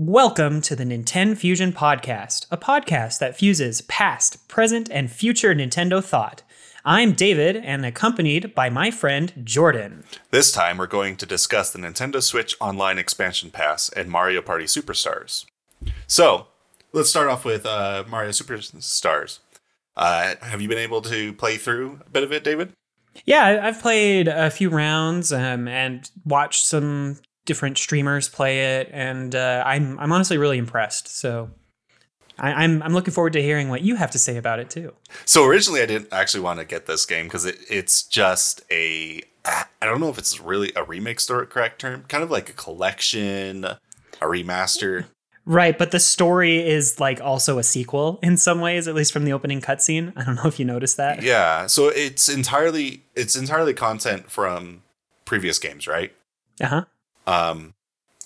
Welcome to the Nintendo Fusion Podcast, a podcast that fuses past, present, and future Nintendo thought. I'm David and accompanied by my friend Jordan. This time we're going to discuss the Nintendo Switch Online Expansion Pass and Mario Party Superstars. So, let's start off with uh, Mario Superstars. Uh, have you been able to play through a bit of it, David? Yeah, I've played a few rounds um, and watched some different streamers play it, and uh, I'm I'm honestly really impressed. So I, I'm I'm looking forward to hearing what you have to say about it too. So originally I didn't actually want to get this game because it, it's just a I don't know if it's really a remake store correct term, kind of like a collection, a remaster. Right, but the story is like also a sequel in some ways, at least from the opening cutscene. I don't know if you noticed that. Yeah, so it's entirely it's entirely content from previous games, right? Uh huh. Um,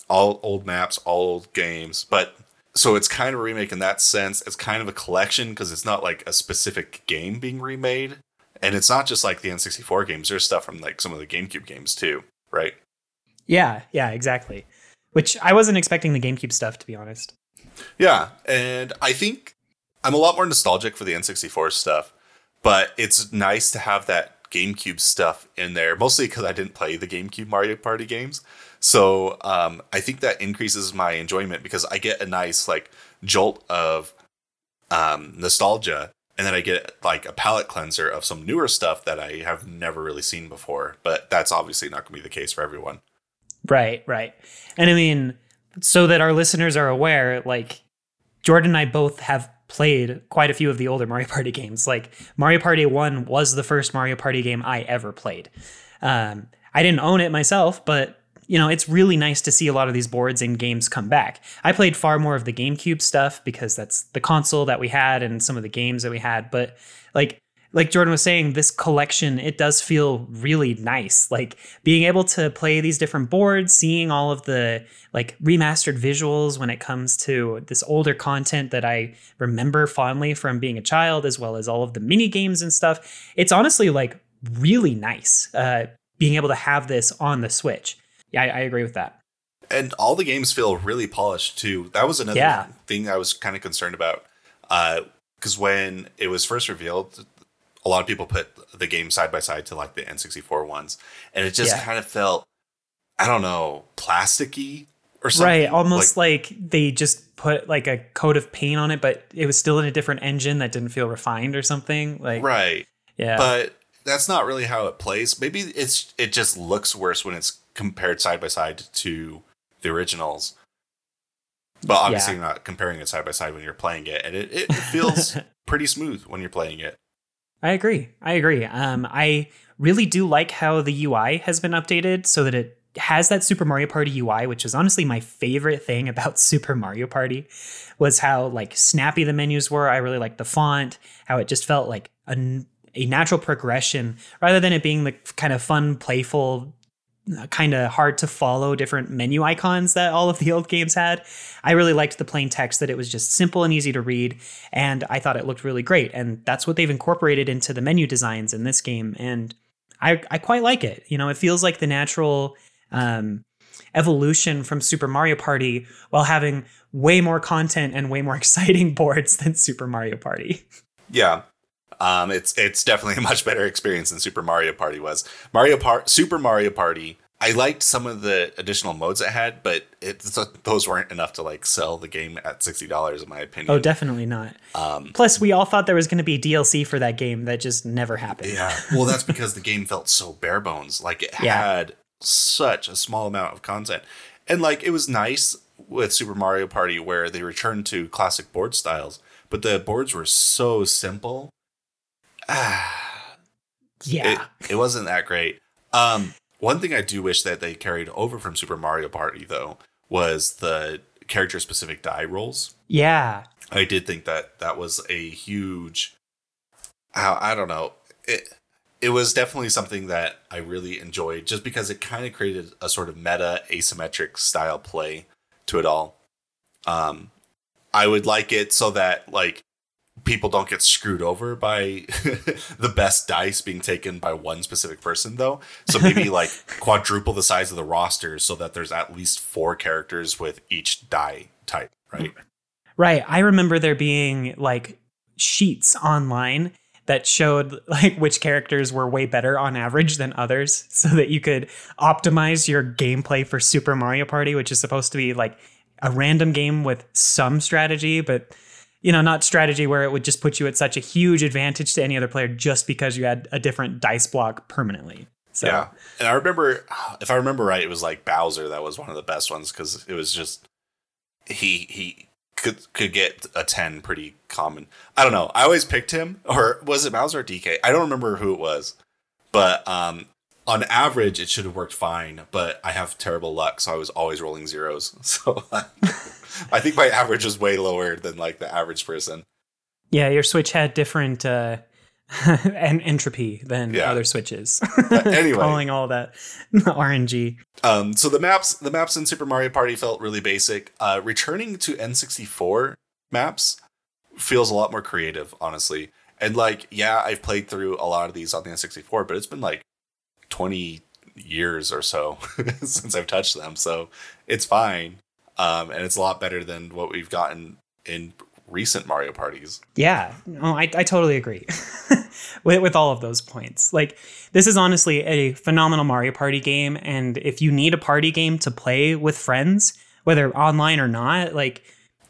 all old maps, all old games. But so it's kind of a remake in that sense. It's kind of a collection because it's not like a specific game being remade, and it's not just like the N64 games. There's stuff from like some of the GameCube games too, right? Yeah, yeah, exactly. Which I wasn't expecting the GameCube stuff to be honest. Yeah, and I think I'm a lot more nostalgic for the N64 stuff, but it's nice to have that GameCube stuff in there, mostly because I didn't play the GameCube Mario Party games. So um, I think that increases my enjoyment because I get a nice like jolt of um, nostalgia, and then I get like a palate cleanser of some newer stuff that I have never really seen before. But that's obviously not going to be the case for everyone. Right, right. And I mean, so that our listeners are aware, like Jordan and I both have played quite a few of the older Mario Party games. Like Mario Party 1 was the first Mario Party game I ever played. Um, I didn't own it myself, but you know, it's really nice to see a lot of these boards and games come back. I played far more of the GameCube stuff because that's the console that we had and some of the games that we had, but like like Jordan was saying, this collection, it does feel really nice. Like being able to play these different boards, seeing all of the like remastered visuals when it comes to this older content that I remember fondly from being a child, as well as all of the mini games and stuff. It's honestly like really nice uh, being able to have this on the Switch. Yeah, I, I agree with that. and all the games feel really polished too. That was another Yeah. thing I was kind of concerned about. Uh, because when it was first revealed, a lot of people put the game side by side to like the N64 ones, and it just Yeah. kind of felt, I don't know, plasticky or something. Right, almost like, they just put like a coat of paint on it, but it was still in a different engine that didn't feel refined or something. Like, right. yeah, But that's not really how it plays. Maybe it's it just looks worse when it's compared side by side to the originals. But obviously, Yeah. you're not comparing it side by side when you're playing it, and it, it feels pretty smooth when you're playing it. I agree. I agree. Um, I really do like how the UI has been updated so that it has that Super Mario Party UI, which is honestly my favorite thing about Super Mario Party, was how like snappy the menus were. I really liked the font, how it just felt like a, a natural progression rather than it being the kind of fun, playful, kind of hard to follow different menu icons that all of the old games had. I really liked the plain text that it was just simple and easy to read, and I thought it looked really great. And that's what they've incorporated into the menu designs in this game, and I I quite like it. You know, it feels like the natural um, evolution from Super Mario Party while having way more content and way more exciting boards than Super Mario Party. Yeah. Um, it's it's definitely a much better experience than Super Mario Party was. Mario Part Super Mario Party. I liked some of the additional modes it had, but it, those weren't enough to like sell the game at sixty dollars, in my opinion. Oh, definitely not. Um, Plus, we all thought there was going to be DLC for that game that just never happened. Yeah. Well, that's because the game felt so bare bones. Like it Yeah. had such a small amount of content. And like it was nice with Super Mario Party where they returned to classic board styles, but the boards were so simple. Ah, Yeah. it, it wasn't that great. Um, one thing I do wish that they carried over from Super Mario Party though was the character specific die rolls. yeah. I did think that that was a huge. I, I don't know. It it was definitely something that I really enjoyed, just because it kind of created a sort of meta asymmetric style play to it all. Um, I would like it so that like people don't get screwed over by the best dice being taken by one specific person though so maybe like quadruple the size of the roster so that there's at least four characters with each die type, right? Right. I remember there being like sheets online that showed like which characters were way better on average than others so that you could optimize your gameplay for Super Mario Party, which is supposed to be like a random game with some strategy, but you know, not strategy where it would just put you at such a huge advantage to any other player just because you had a different dice block permanently. So Yeah. And I remember, if I remember right, it was like Bowser that was one of the best ones because it was just he he could could get a ten pretty common. I don't know. I always picked him, or was it Bowser or DK? I don't remember who it was, but um, on average, it should have worked fine. But I have terrible luck, so I was always rolling zeros. So I think my average was way lower than like the average person. yeah, your Switch had different uh and entropy than Yeah. other switches. anyway. calling all that RNG. Um, so the maps, the maps in Super Mario Party felt really basic. Uh, returning to N64 maps feels a lot more creative, honestly. And like, yeah, I've played through a lot of these on the N64, but it's been like 20 years or so since I've touched them, so it's fine. Um, and it's a lot better than what we've gotten in recent Mario parties. Yeah, no, I, I totally agree with, with all of those points. Like, this is honestly a phenomenal Mario Party game. And if you need a party game to play with friends, whether online or not, like,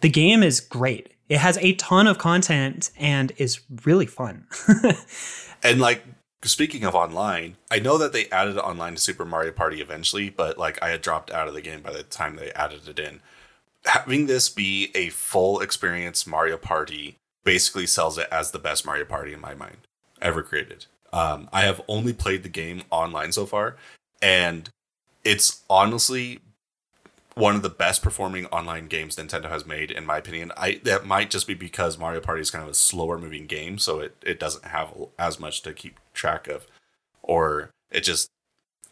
the game is great. It has a ton of content and is really fun. And like speaking of online, I know that they added online to Super Mario Party eventually, but like I had dropped out of the game by the time they added it in. Having this be a full experience Mario Party basically sells it as the best Mario Party in my mind ever created. Um, I have only played the game online so far, and it's honestly one of the best performing online games Nintendo has made, in my opinion. I that might just be because Mario Party is kind of a slower moving game, so it, it doesn't have as much to keep track of, or it just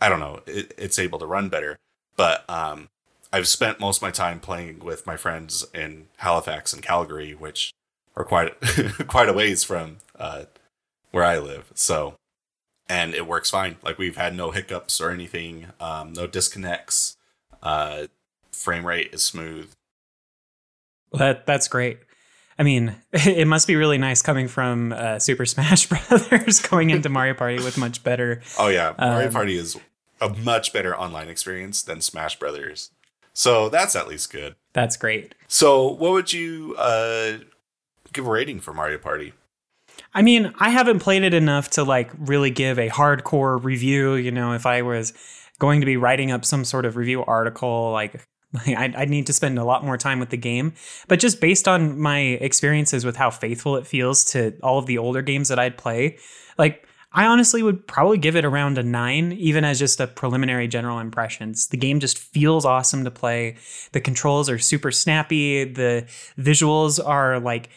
I don't know, it, it's able to run better. But um, I've spent most of my time playing with my friends in Halifax and Calgary, which are quite quite a ways from uh, where I live. So, and it works fine. Like we've had no hiccups or anything, um, no disconnects. Uh, frame rate is smooth. that That's great. I mean, it must be really nice coming from uh, Super Smash Brothers going into Mario Party with much better. Oh yeah, Mario Um, Party is a much better online experience than Smash Brothers. So that's at least good. That's great. So what would you uh, give a rating for Mario Party? I mean, I haven't played it enough to like really give a hardcore review. You know, if I was going to be writing up some sort of review article, like I'd, I'd need to spend a lot more time with the game. But just based on my experiences with how faithful it feels to all of the older games that I'd play, like I honestly would probably give it around a nine, even as just a preliminary general impressions. The game just feels awesome to play. The controls are super snappy. The visuals are like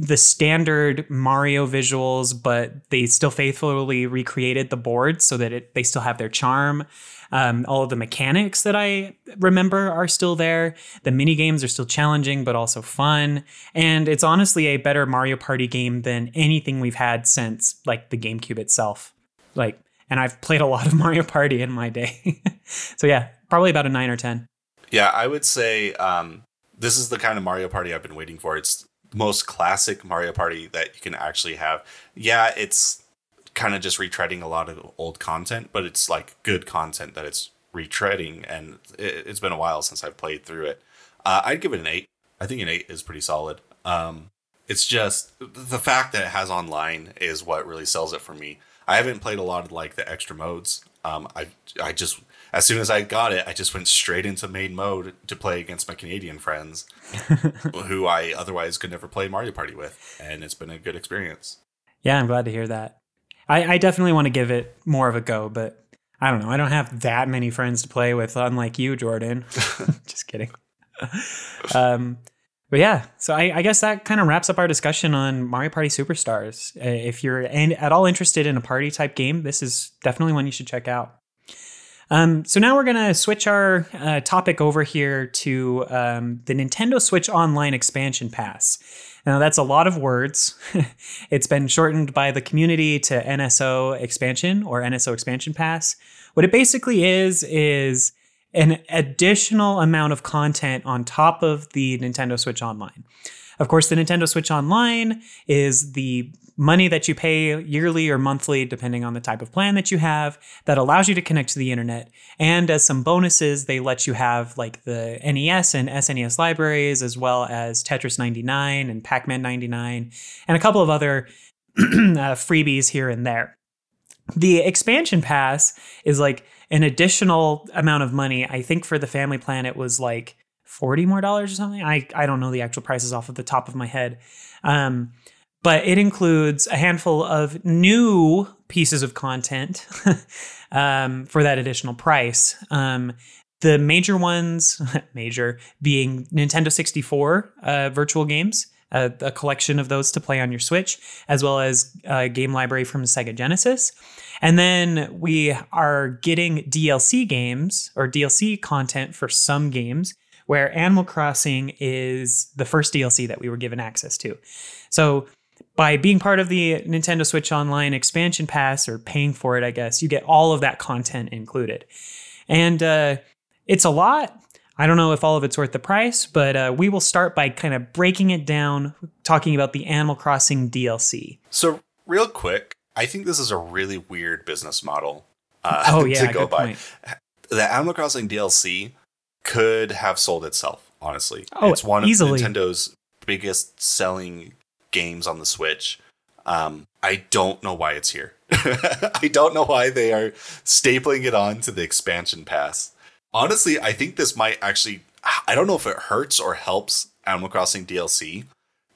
the standard Mario visuals, but they still faithfully recreated the board so that it, they still have their charm. Um, all of the mechanics that I remember are still there. The mini games are still challenging, but also fun. And it's honestly a better Mario Party game than anything we've had since like the GameCube itself. Like, and I've played a lot of Mario Party in my day. so yeah, probably about a nine or 10. Yeah, I would say um, this is the kind of Mario Party I've been waiting for. It's most classic Mario Party that you can actually have. Yeah, it's kind of just retreading a lot of old content, but it's like good content that it's retreading, and it, it's been a while since I've played through it. Uh, I'd give it an eight. I think an eight is pretty solid. Um, it's just the fact that it has online is what really sells it for me. I haven't played a lot of like the extra modes. Um, I I just as soon as I got it, I just went straight into main mode to play against my Canadian friends, who I otherwise could never play Mario Party with, and it's been a good experience. Yeah, I'm glad to hear that. I, I definitely want to give it more of a go, but I don't know. I don't have that many friends to play with, unlike you, Jordan. Just kidding. Um, but yeah, so I, I guess that kind of wraps up our discussion on Mario Party Superstars. Uh, if you're in, at all interested in a party type game, this is definitely one you should check out. Um, so now we're gonna switch our uh, topic over here to um, the Nintendo Switch Online Expansion Pass. Now that's a lot of words. it's been shortened by the community to NSO Expansion or NSO Expansion Pass. What it basically is is an additional amount of content on top of the Nintendo Switch Online. Of course, the Nintendo Switch Online is the money that you pay yearly or monthly, depending on the type of plan that you have, that allows you to connect to the internet. And as some bonuses, they let you have like the NES and SNES libraries, as well as Tetris 99 and Pac Man 99, and a couple of other uh, freebies here and there. The expansion pass is like an additional amount of money. I think for the family plan, it was like 40 more dollars or something. I, I don't know the actual prices off of the top of my head. Um, but it includes a handful of new pieces of content um, for that additional price. Um, the major ones, major being Nintendo 64 uh, virtual games, uh, a collection of those to play on your Switch, as well as a game library from Sega Genesis. And then we are getting DLC games or DLC content for some games where Animal Crossing is the first DLC that we were given access to. So by being part of the Nintendo Switch Online expansion pass or paying for it, I guess, you get all of that content included. And uh, it's a lot. I don't know if all of it's worth the price, but uh, we will start by kind of breaking it down, talking about the Animal Crossing DLC. So, real quick, I think this is a really weird business model. Uh, oh yeah, to go by. Point. The Animal Crossing DLC could have sold itself. Honestly, oh, it's one easily. of Nintendo's biggest selling games on the Switch. Um, I don't know why it's here. I don't know why they are stapling it on to the expansion pass. Honestly, I think this might actually. I don't know if it hurts or helps Animal Crossing DLC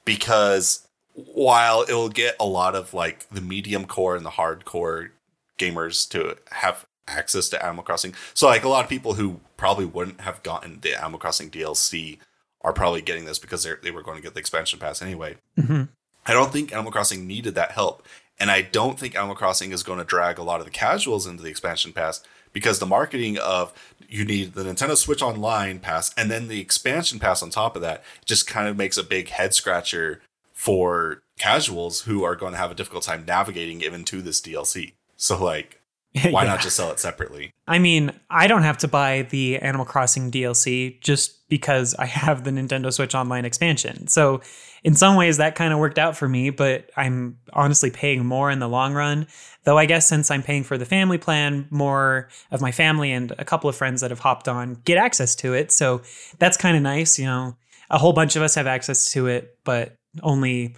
because while it'll get a lot of like the medium core and the hardcore gamers to have access to Animal Crossing. So like a lot of people who probably wouldn't have gotten the Animal Crossing DLC are probably getting this because they they were going to get the expansion pass anyway. Mm-hmm. I don't think Animal Crossing needed that help, and I don't think Animal Crossing is going to drag a lot of the casuals into the expansion pass because the marketing of you need the Nintendo Switch Online pass and then the expansion pass on top of that just kind of makes a big head scratcher for casuals who are going to have a difficult time navigating even to this DLC. So like why yeah. not just sell it separately? I mean, I don't have to buy the Animal Crossing DLC just because I have the Nintendo Switch Online expansion. So, in some ways, that kind of worked out for me, but I'm honestly paying more in the long run. Though, I guess since I'm paying for the family plan, more of my family and a couple of friends that have hopped on get access to it. So, that's kind of nice. You know, a whole bunch of us have access to it, but only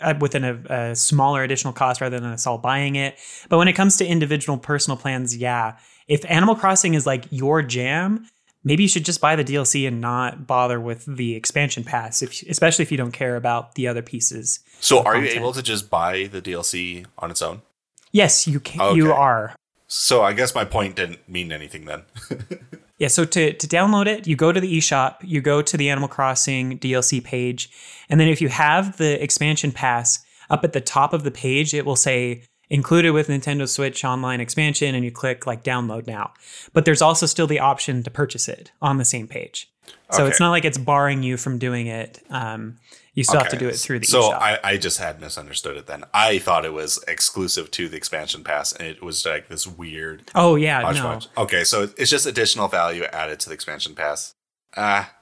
Uh, within a, a, smaller additional cost rather than us all buying it. But when it comes to individual personal plans, yeah, if Animal Crossing is like your jam, maybe you should just buy the DLC and not bother with the expansion pass, if, especially if you don't care about the other pieces. So, are content. you able to just buy the DLC on its own? Yes, you can. Okay. You are. So, I guess my point didn't mean anything then. Yeah, so to, to download it, you go to the eShop, you go to the Animal Crossing DLC page, and then if you have the expansion pass up at the top of the page, it will say included with Nintendo Switch Online expansion, and you click like download now. But there's also still the option to purchase it on the same page. So okay. it's not like it's barring you from doing it. Um, you still okay. have to do it through the so I, I just had misunderstood it then i thought it was exclusive to the expansion pass and it was like this weird oh yeah no. okay so it's just additional value added to the expansion pass ah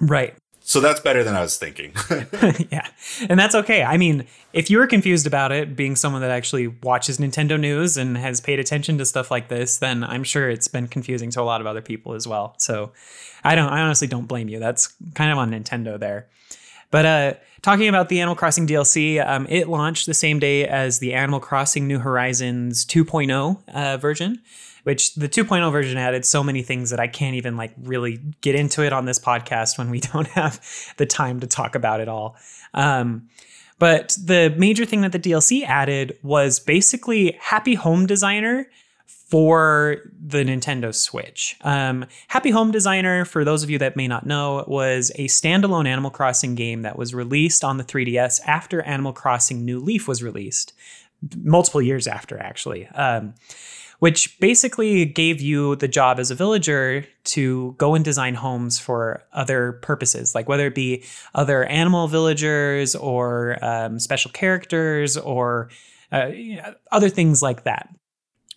right so that's better than I was thinking. yeah. And that's okay. I mean, if you were confused about it, being someone that actually watches Nintendo news and has paid attention to stuff like this, then I'm sure it's been confusing to a lot of other people as well. So I don't I honestly don't blame you. That's kind of on Nintendo there. But uh, talking about the Animal Crossing DLC, um, it launched the same day as the Animal Crossing New Horizons 2.0 uh, version, which the 2.0 version added so many things that I can't even like really get into it on this podcast when we don't have the time to talk about it all. Um, but the major thing that the DLC added was basically Happy Home Designer for the Nintendo Switch. Um, Happy Home Designer, for those of you that may not know, was a standalone Animal Crossing game that was released on the 3DS after Animal Crossing New Leaf was released, multiple years after, actually. Um, which basically gave you the job as a villager to go and design homes for other purposes, like whether it be other animal villagers or um, special characters or uh, other things like that.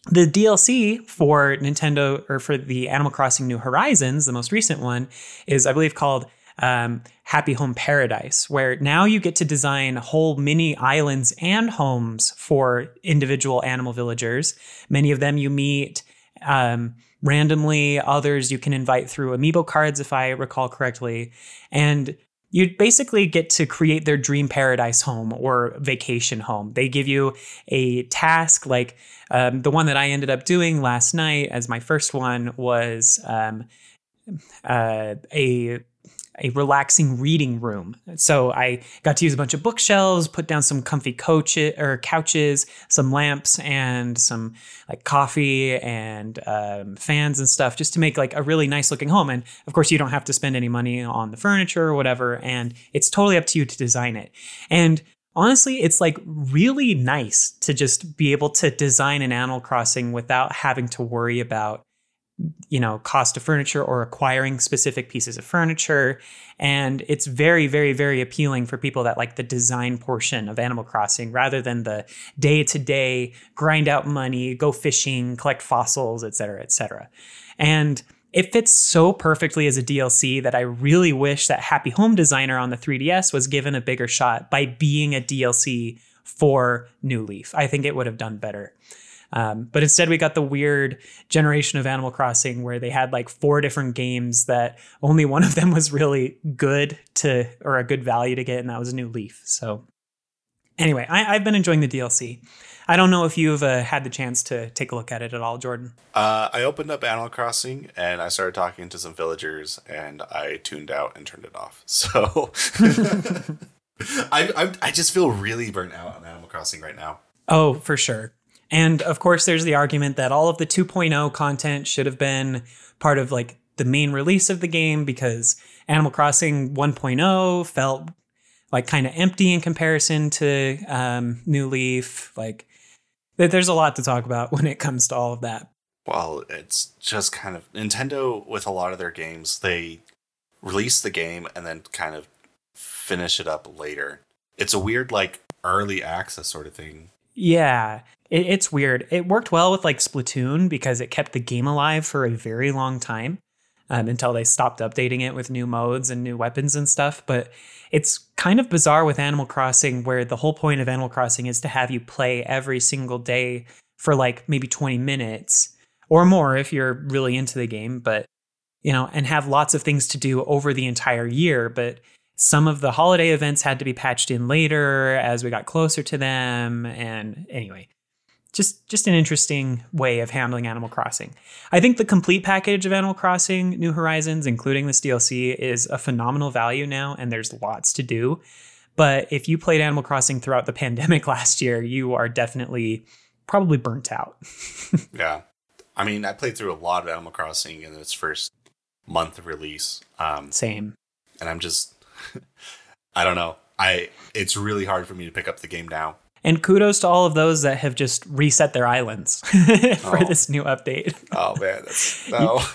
The DLC for Nintendo or for the Animal Crossing New Horizons, the most recent one, is I believe called um, Happy Home Paradise, where now you get to design whole mini islands and homes for individual animal villagers. Many of them you meet um, randomly, others you can invite through amiibo cards, if I recall correctly. And you basically get to create their dream paradise home or vacation home. They give you a task like um, the one that I ended up doing last night as my first one was um, uh, a a relaxing reading room. So I got to use a bunch of bookshelves, put down some comfy coaches or couches, some lamps, and some like coffee and um, fans and stuff, just to make like a really nice looking home. And of course, you don't have to spend any money on the furniture or whatever, and it's totally up to you to design it. And honestly, it's like really nice to just be able to design an Animal Crossing without having to worry about you know cost of furniture or acquiring specific pieces of furniture and it's very very very appealing for people that like the design portion of animal crossing rather than the day to day grind out money go fishing collect fossils etc etc and it fits so perfectly as a DLC that I really wish that Happy Home Designer on the 3DS was given a bigger shot by being a DLC for New Leaf. I think it would have done better. Um, but instead, we got the weird generation of Animal Crossing where they had like four different games that only one of them was really good to or a good value to get, and that was a New Leaf. So, anyway, I, have been enjoying the DLC. I don't know if you've uh, had the chance to take a look at it at all, Jordan. Uh, I opened up Animal Crossing and I started talking to some villagers, and I tuned out and turned it off. So. I, I, I just feel really burnt out on Animal Crossing right now. Oh, for sure. And of course, there's the argument that all of the 2.0 content should have been part of like the main release of the game because Animal Crossing 1.0 felt like kind of empty in comparison to um, New Leaf. Like, there's a lot to talk about when it comes to all of that. Well, it's just kind of Nintendo with a lot of their games, they release the game and then kind of finish it up later. It's a weird, like, early access sort of thing. Yeah. It, it's weird. It worked well with like Splatoon because it kept the game alive for a very long time um, until they stopped updating it with new modes and new weapons and stuff. But it's kind of bizarre with Animal Crossing, where the whole point of Animal Crossing is to have you play every single day for like maybe 20 minutes or more if you're really into the game, but you know, and have lots of things to do over the entire year. But some of the holiday events had to be patched in later as we got closer to them. And anyway, just just an interesting way of handling Animal Crossing. I think the complete package of Animal Crossing New Horizons, including this DLC, is a phenomenal value now, and there's lots to do. But if you played Animal Crossing throughout the pandemic last year, you are definitely probably burnt out. yeah. I mean, I played through a lot of Animal Crossing in its first month of release. Um, Same. And I'm just, I don't know. I it's really hard for me to pick up the game now. And kudos to all of those that have just reset their islands for oh. this new update. Oh man, that's no. Oh.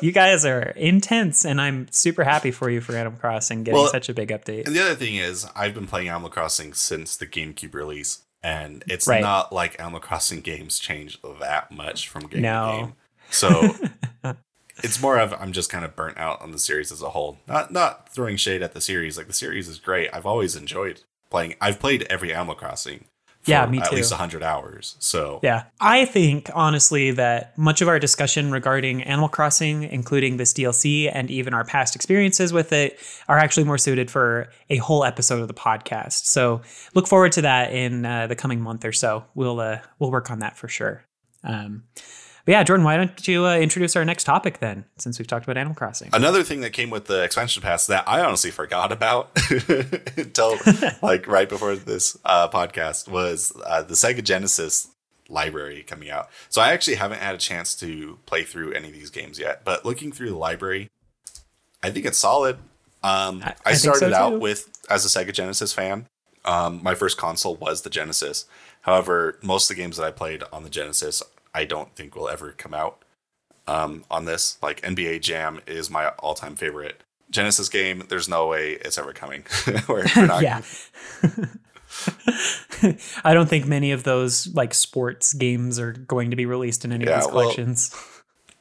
you guys are intense, and I'm super happy for you for Animal Crossing getting well, such a big update. And the other thing is, I've been playing Animal Crossing since the GameCube release, and it's right. not like Animal Crossing games change that much from game no. to game. So it's more of I'm just kind of burnt out on the series as a whole. Not not throwing shade at the series. Like the series is great. I've always enjoyed playing. I've played every Animal Crossing. yeah, me too. At least 100 hours. So, yeah. I think, honestly, that much of our discussion regarding Animal Crossing, including this DLC and even our past experiences with it, are actually more suited for a whole episode of the podcast. So, look forward to that in uh, the coming month or so. We'll, uh, we'll work on that for sure. Um, but yeah, Jordan, why don't you uh, introduce our next topic then, since we've talked about Animal Crossing? Another thing that came with the expansion pass that I honestly forgot about until like right before this uh, podcast was uh, the Sega Genesis library coming out. So I actually haven't had a chance to play through any of these games yet, but looking through the library, I think it's solid. Um, I, I, started so out with as a Sega Genesis fan. Um, my first console was the Genesis. However, most of the games that I played on the Genesis I don't think will ever come out um, on this. Like NBA Jam is my all time favorite Genesis game. There's no way it's ever coming. we're, yeah. I don't think many of those like sports games are going to be released in any Yeah, of these well- collections.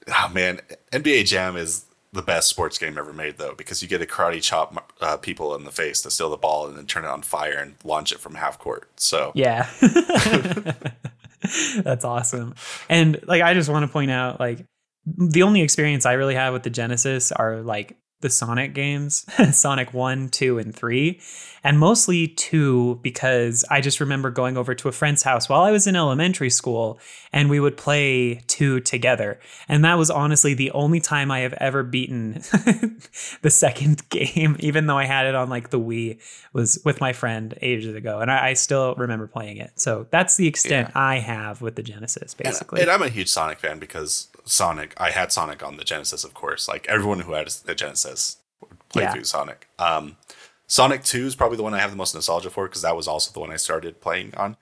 Oh man, NBA Jam is the best sports game ever made though, because you get to karate chop uh, people in the face to steal the ball and then turn it on fire and launch it from half court. So Yeah. That's awesome. And like I just want to point out like the only experience I really have with the Genesis are like the Sonic games, Sonic 1, 2 and 3, and mostly 2 because I just remember going over to a friend's house while I was in elementary school and we would play 2 together. And that was honestly the only time I have ever beaten the second game even though I had it on like the Wii was with my friend ages ago, and I, I still remember playing it. So that's the extent I have with the Genesis, and, basically. and I'm a huge Sonic fan because Sonic. I had Sonic on the Genesis, of course. Like everyone who had a Genesis would play Yeah. through Sonic. Um, Sonic Two is probably the one I have the most nostalgia for because that was also the one I started playing on.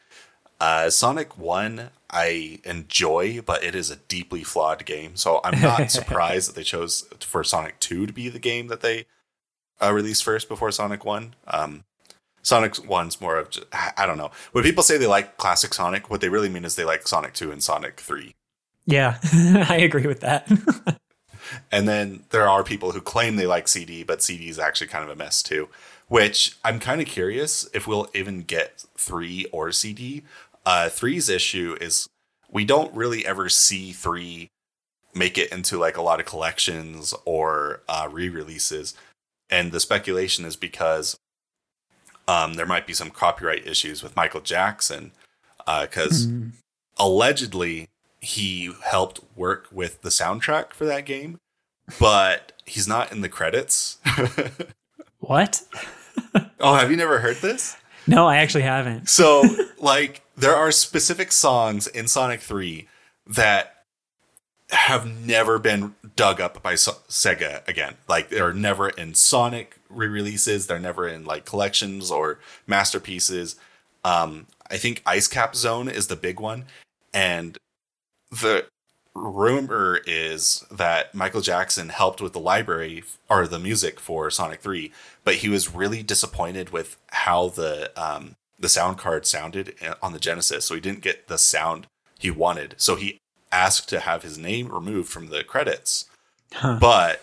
Uh, Sonic One I enjoy, but it is a deeply flawed game. So I'm not surprised that they chose for Sonic Two to be the game that they uh, released first before Sonic One. Um, Sonic One's more of just, I I don't know. When people say they like classic Sonic, what they really mean is they like Sonic Two and Sonic Three. Yeah, I agree with that. And then there are people who claim they like CD, but CD is actually kind of a mess too. Which I'm kind of curious if we'll even get three or CD. Uh, three's issue is we don't really ever see three make it into like a lot of collections or uh, re-releases, and the speculation is because um, there might be some copyright issues with Michael Jackson because Mm. allegedly he helped work with the soundtrack for that game, but he's not in the credits. what? oh, have you never heard this? No, I actually haven't. So, like, there are specific songs in Sonic 3 that have never been dug up by so- Sega again. Like, they're never in Sonic re releases, they're never in, like, collections or masterpieces. Um, I think Ice Cap Zone is the big one. And the rumor is that Michael Jackson helped with the library or the music for Sonic 3, but he was really disappointed with how the um, the sound card sounded on the Genesis, so he didn't get the sound he wanted. So he asked to have his name removed from the credits, Huh. but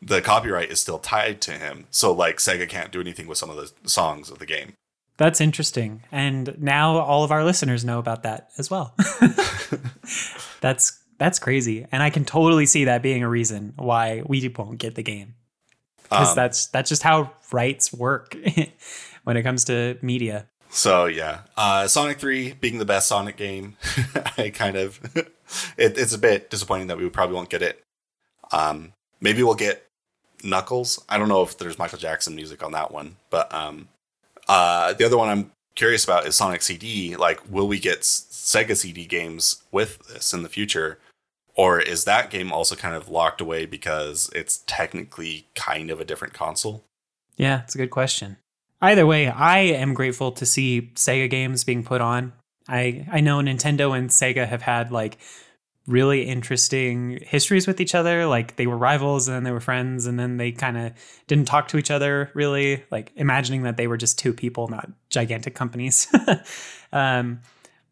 the copyright is still tied to him. So like Sega can't do anything with some of the songs of the game. That's interesting. And now all of our listeners know about that as well. that's that's crazy. And I can totally see that being a reason why we won't get the game. Because Um, that's that's just how rights work when it comes to media. So yeah, uh, Sonic Three being the best Sonic game, I kind of it, it's a bit disappointing that we probably won't get it. Um, maybe we'll get Knuckles. I don't know if there's Michael Jackson music on that one, but um, uh, the other one I'm curious about is Sonic CD. Like, will we get Sega CD games with this in the future? Or is that game also kind of locked away because it's technically kind of a different console? Yeah, it's a good question. Either way, I am grateful to see Sega games being put on. I I know Nintendo and Sega have had like really interesting histories with each other. Like they were rivals and then they were friends and then they kind of didn't talk to each other really. Like imagining that they were just two people, not gigantic companies. um,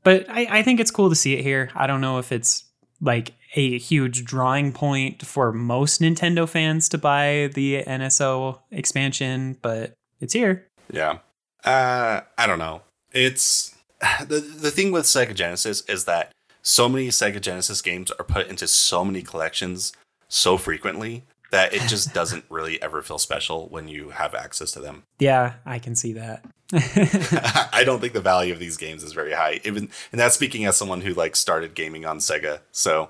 but I, I think it's cool to see it here. I don't know if it's like a huge drawing point for most Nintendo fans to buy the NSO expansion, but it's here. Yeah. Uh, I don't know. It's the the thing with Sega Genesis is that so many Sega Genesis games are put into so many collections so frequently that it just doesn't really ever feel special when you have access to them. Yeah, I can see that. I don't think the value of these games is very high. Even and that's speaking as someone who like started gaming on Sega. So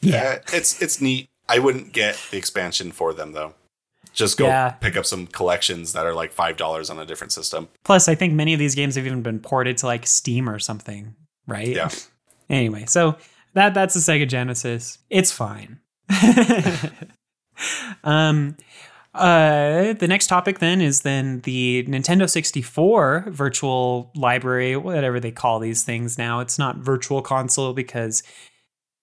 yeah. uh, it's it's neat. I wouldn't get the expansion for them though. Just go Yeah. pick up some collections that are like five dollars on a different system. Plus, I think many of these games have even been ported to like Steam or something, right? Yeah. Anyway, so that that's the Sega Genesis. It's fine. um uh the next topic then is then the Nintendo 64 virtual library, whatever they call these things now. It's not virtual console because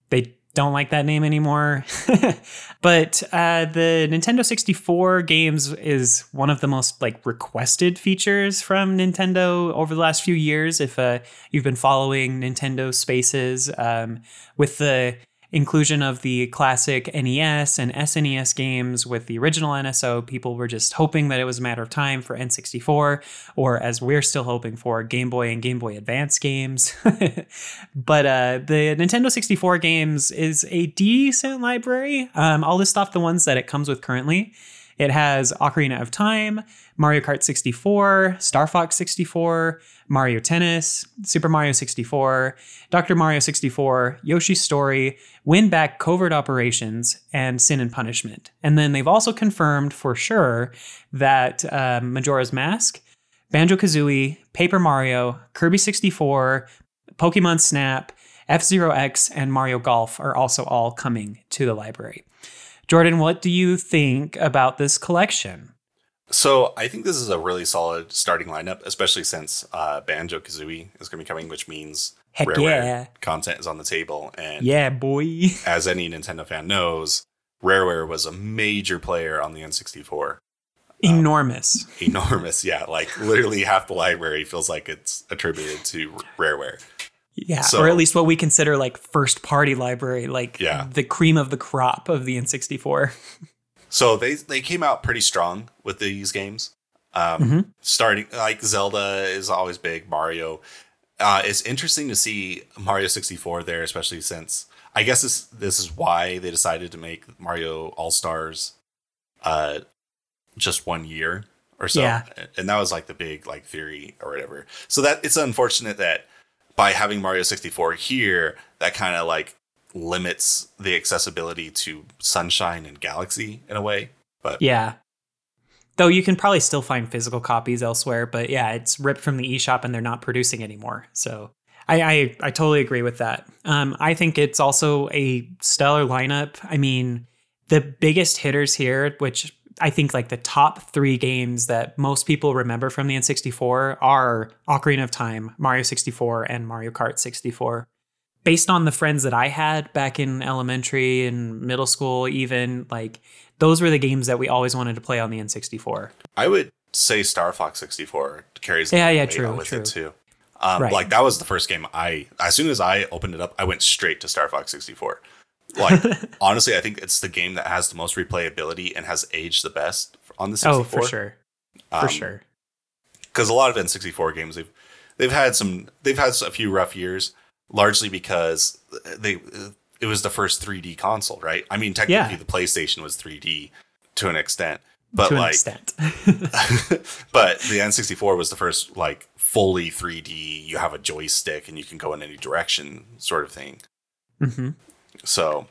they don't like that name anymore. but uh, the Nintendo 64 games is one of the most like requested features from Nintendo over the last few years. If uh, you've been following Nintendo Spaces, um, with the inclusion of the classic NES and SNES games with the original NSO, people were just hoping that it was a matter of time for N64, or as we're still hoping for, Game Boy and Game Boy Advance games. but uh, the Nintendo 64 games is a decent library. Um, I'll list off the ones that it comes with currently. It has Ocarina of Time, Mario Kart 64, Star Fox 64, Mario Tennis, Super Mario 64, Dr. Mario 64, Yoshi's Story, WinBack Covert Operations, and Sin and Punishment. And then they've also confirmed for sure that uh, Majora's Mask, Banjo Kazooie, Paper Mario, Kirby 64, Pokemon Snap, F Zero X, and Mario Golf are also all coming to the library. Jordan, what do you think about this collection? So I think this is a really solid starting lineup, especially since uh, Banjo Kazooie is going to be coming, which means Heck Rareware yeah. content is on the table. And Yeah, boy. as any Nintendo fan knows, Rareware was a major player on the N64. Enormous. Enormous, yeah. Like literally half the library feels like it's attributed to Rareware. Yeah, So- or at least what we consider like first party library, like Yeah. the cream of the crop of the N64. So they they came out pretty strong with these games. Um, Mhm. Starting like Zelda is always big. Mario. Uh, it's interesting to see Mario 64 there, especially since I guess this this is why they decided to make Mario All Stars, uh, just one year or so. Yeah. And that was like the big like theory or whatever. So that it's unfortunate that by having Mario 64 here, that kind of like limits the accessibility to Sunshine and Galaxy in a way. But Yeah. Though you can probably still find physical copies elsewhere, but yeah, it's ripped from the eShop and they're not producing anymore. So I I, I totally agree with that. Um, I think it's also a stellar lineup. I mean, the biggest hitters here, which I think like the top three games that most people remember from the N64 are Ocarina of Time, Mario 64, and Mario Kart 64. Based on the friends that I had back in elementary and middle school, even like those were the games that we always wanted to play on the N64. I would say Star Fox 64 carries Yeah, yeah, true, with true. it too. Um, Right. Like that was the first game I, as soon as I opened it up, I went straight to Star Fox 64. Like honestly, I think it's the game that has the most replayability and has aged the best on the 64. Oh, for sure. For Um, sure. because a lot of N64 games they've they've had some they've had a few rough years, largely because they it was the first 3D console, right? I mean, technically Yeah. the PlayStation was 3D to an extent, but to an like extent. but the N64 was the first like fully 3D. You have a joystick and you can go in any direction, sort of thing. hmm So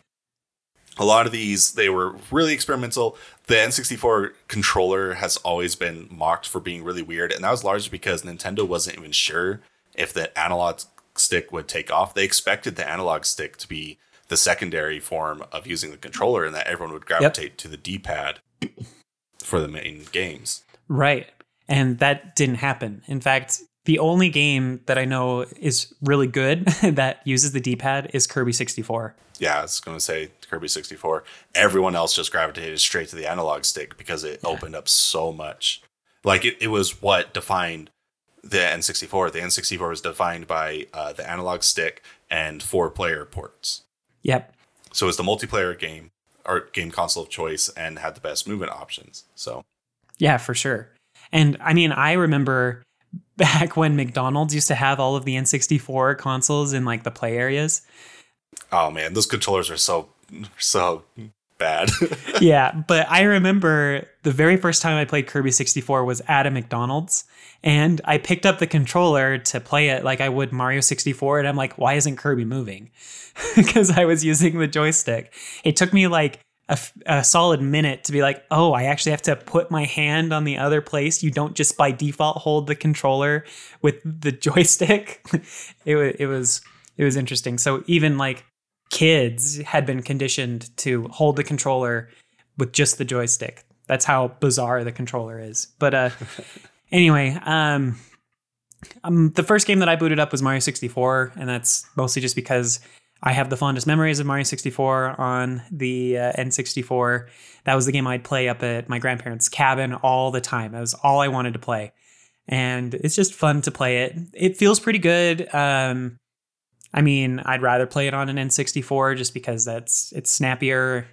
a lot of these they were really experimental. The N64 controller has always been mocked for being really weird, and that was largely because Nintendo wasn't even sure if the analog stick would take off. They expected the analog stick to be the secondary form of using the controller, and that everyone would gravitate to the D-pad for the main games. Right. And that didn't happen. In fact, the only game that I know is really good that uses the D pad is Kirby 64. Yeah, I was going to say Kirby 64. Everyone else just gravitated straight to the analog stick because it Yeah. opened up so much. Like it, it was what defined the N64. The N64 was defined by uh, the analog stick and four player ports. Yep. So it's the multiplayer game or game console of choice and had the best movement options. So Yeah, for sure. And I mean, I remember back when McDonald's used to have all of the N64 consoles in like the play areas. oh man, those controllers are so so bad. yeah, but I remember the very first time I played Kirby 64 was at a McDonald's and I picked up the controller to play it like I would Mario 64 and I'm like, why isn't Kirby moving? Because I was using the joystick. It took me like a, f- a solid minute to be like, oh, I actually have to put my hand on the other place. You don't just by default hold the controller with the joystick. it, it was it was interesting. So even like kids had been conditioned to hold the controller with just the joystick. That's how bizarre the controller is. But uh anyway, um um, the first game that I booted up was Mario 64, and that's mostly just because I have the fondest memories of Mario 64 on the uh, N64. That was the game I'd play up at my grandparents' cabin all the time. That was all I wanted to play. And it's just fun to play it. It feels pretty good. Um, I mean, I'd rather play it on an N64 just because that's it's snappier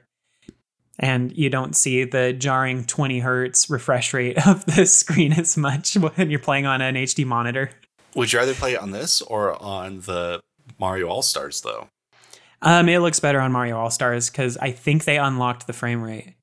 and you don't see the jarring 20 hertz refresh rate of the screen as much when you're playing on an HD monitor. Would you rather play it on this or on the Mario All Stars though? Um, it looks better on Mario All Stars because I think they unlocked the frame rate.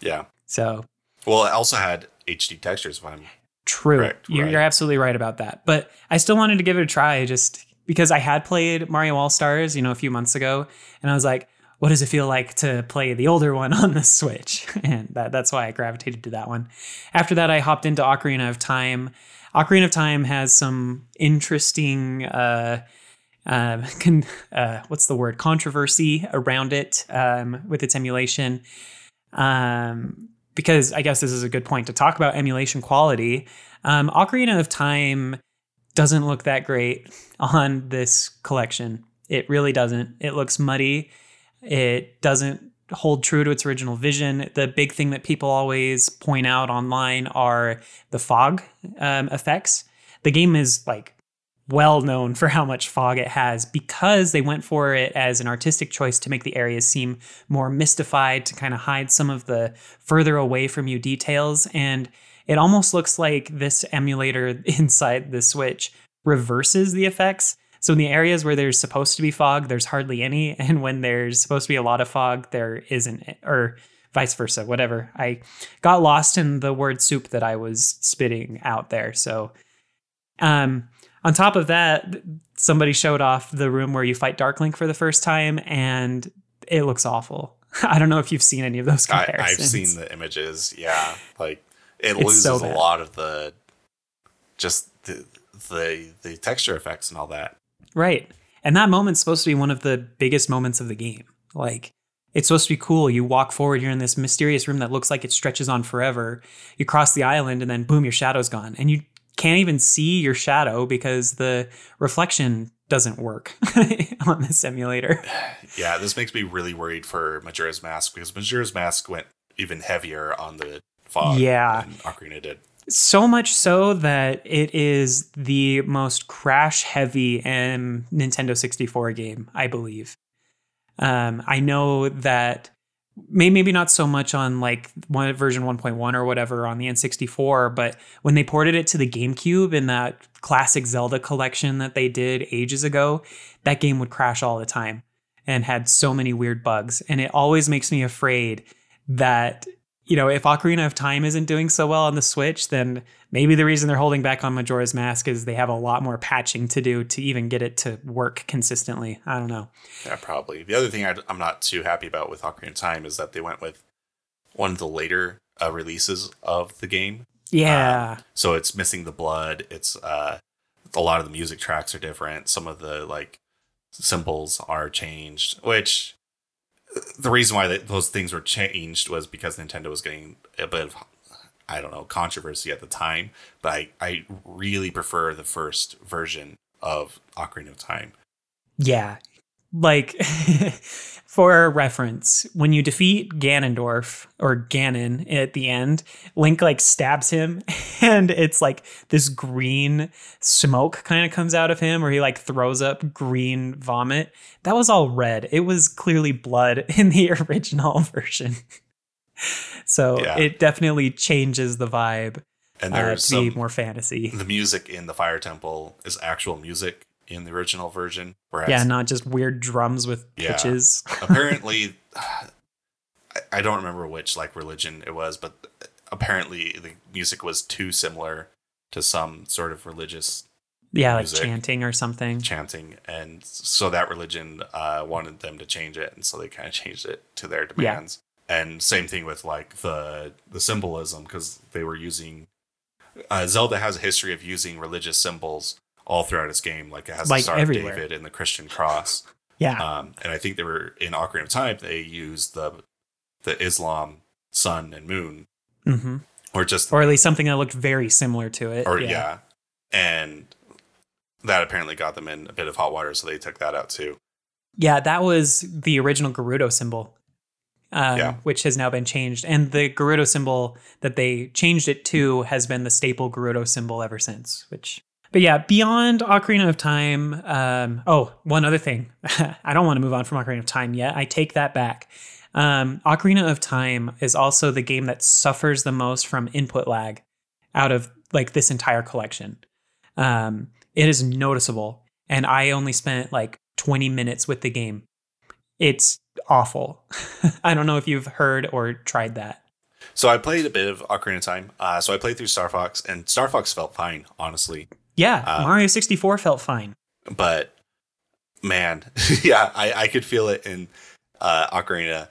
Yeah. So Well, it also had HD textures. If I'm true, Correct, you're, right. you're absolutely right about that. But I still wanted to give it a try just because I had played Mario All Stars, you know, a few months ago, and I was like, what does it feel like to play the older one on the Switch? And that, that's why I gravitated to that one. After that, I hopped into Ocarina of Time. Ocarina of Time has some interesting, uh, uh, con- uh, what's the word, controversy around it um, with its emulation. Um, because I guess this is a good point to talk about emulation quality. Um, Ocarina of Time doesn't look that great on this collection. It really doesn't. It looks muddy. It doesn't hold true to its original vision. The big thing that people always point out online are the fog um, effects. The game is like well known for how much fog it has because they went for it as an artistic choice to make the areas seem more mystified, to kind of hide some of the further away from you details. And it almost looks like this emulator inside the Switch reverses the effects. So in the areas where there's supposed to be fog, there's hardly any, and when there's supposed to be a lot of fog, there isn't, or vice versa. Whatever. I got lost in the word soup that I was spitting out there. So, um, on top of that, somebody showed off the room where you fight Dark Link for the first time, and it looks awful. I don't know if you've seen any of those I, comparisons. I've seen the images. Yeah, like it It's loses so a lot of the just the the the texture effects and all that. Right. And that moment's supposed to be one of the biggest moments of the game. Like, it's supposed to be cool. You walk forward, you're in this mysterious room that looks like it stretches on forever. You cross the island, and then boom, your shadow's gone. And you can't even see your shadow because the reflection doesn't work on this emulator. Yeah, this makes me really worried for Majora's Mask because Majora's Mask went even heavier on the fog Yeah. than Ocarina did. So much so that it is the most crash heavy Nintendo 64 game, I believe. Um, I know that maybe not so much on like one version 1.1 or whatever on the N64, but when they ported it to the GameCube in that classic Zelda collection that they did ages ago, that game would crash all the time and had so many weird bugs. And it always makes me afraid that you know, if Ocarina of Time isn't doing so well on the Switch, then maybe the reason they're holding back on Majora's Mask is they have a lot more patching to do to even get it to work consistently. I don't know. Yeah, probably. The other thing I, I'm not too happy about with Ocarina of Time is that they went with one of the later uh, releases of the game. Yeah. So it's missing the blood. It's uh, a lot of the music tracks are different. Some of the like symbols are changed, which the reason why those things were changed was because Nintendo was getting a bit of I don't know controversy at the time. But I I really prefer the first version of Ocarina of Time. yeah. Like, for reference, when you defeat Ganondorf or Ganon at the end, Link like stabs him and it's like this green smoke kind of comes out of him or he like throws up green vomit. That was all red. It was clearly blood in the original version. so Yeah. it definitely changes the vibe And uh, to there's be more fantasy. the music in the Fire Temple is actual music in the original version. Whereas Yeah, not just weird drums with Yeah. pitches. apparently I, don't remember which like religion it was but apparently the music was too similar to some sort of religious Yeah, like chanting or something. chanting and so that religion uh, wanted them to change it and so they kind of changed it to their demands and same thing with like the the symbolism because they were using uh, zelda has a history of using religious symbols all throughout its game like it has Like the star everywhere. of david and the christian cross Yeah. um, and I think they were in Ocarina of Time. They used the the Islam sun and moon, hmm or just Or at least something that looked very similar to it. or yeah. and that apparently got them in a bit of hot water, so they took that out too. Yeah, that was the original Gerudo symbol, um, Yeah. which has now been changed. And the Gerudo symbol that they changed it to has been the staple Gerudo symbol ever since. Which, but yeah, beyond Ocarina of Time. Um, oh, one other thing. I don't want to move on from Ocarina of Time yet. I take that back. Um, Ocarina of Time is also the game that suffers the most from input lag out of like this entire collection. Um, it is noticeable, and I only spent like 20 minutes with the game. It's awful. I don't know if you've heard or tried that. So I played a bit of Ocarina of Time. Uh, so I played through Star Fox, and Star Fox felt fine, honestly. Yeah, Uh, Mario 64 felt fine. But man, yeah, I, I could feel it in uh, Ocarina.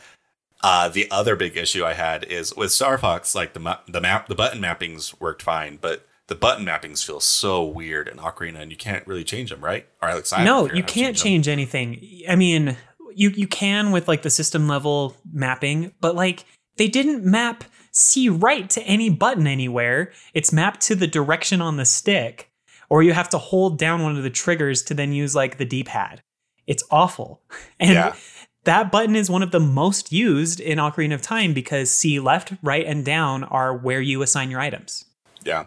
Uh, the other big issue I had is with Star Fox, like the the map, the button mappings worked fine, but the button mappings feel so weird in Ocarina, and you can't really change them, right? Or Alex, I no, you out how to can't them. change anything. I mean, you you can with like the system level mapping, but like they didn't map C right to any button anywhere. It's mapped to the direction on the stick, or you have to hold down one of the triggers to then use like the D-pad. It's awful. And Yeah. that button is one of the most used in Ocarina of Time because C left, right, and down are where you assign your items. Yeah.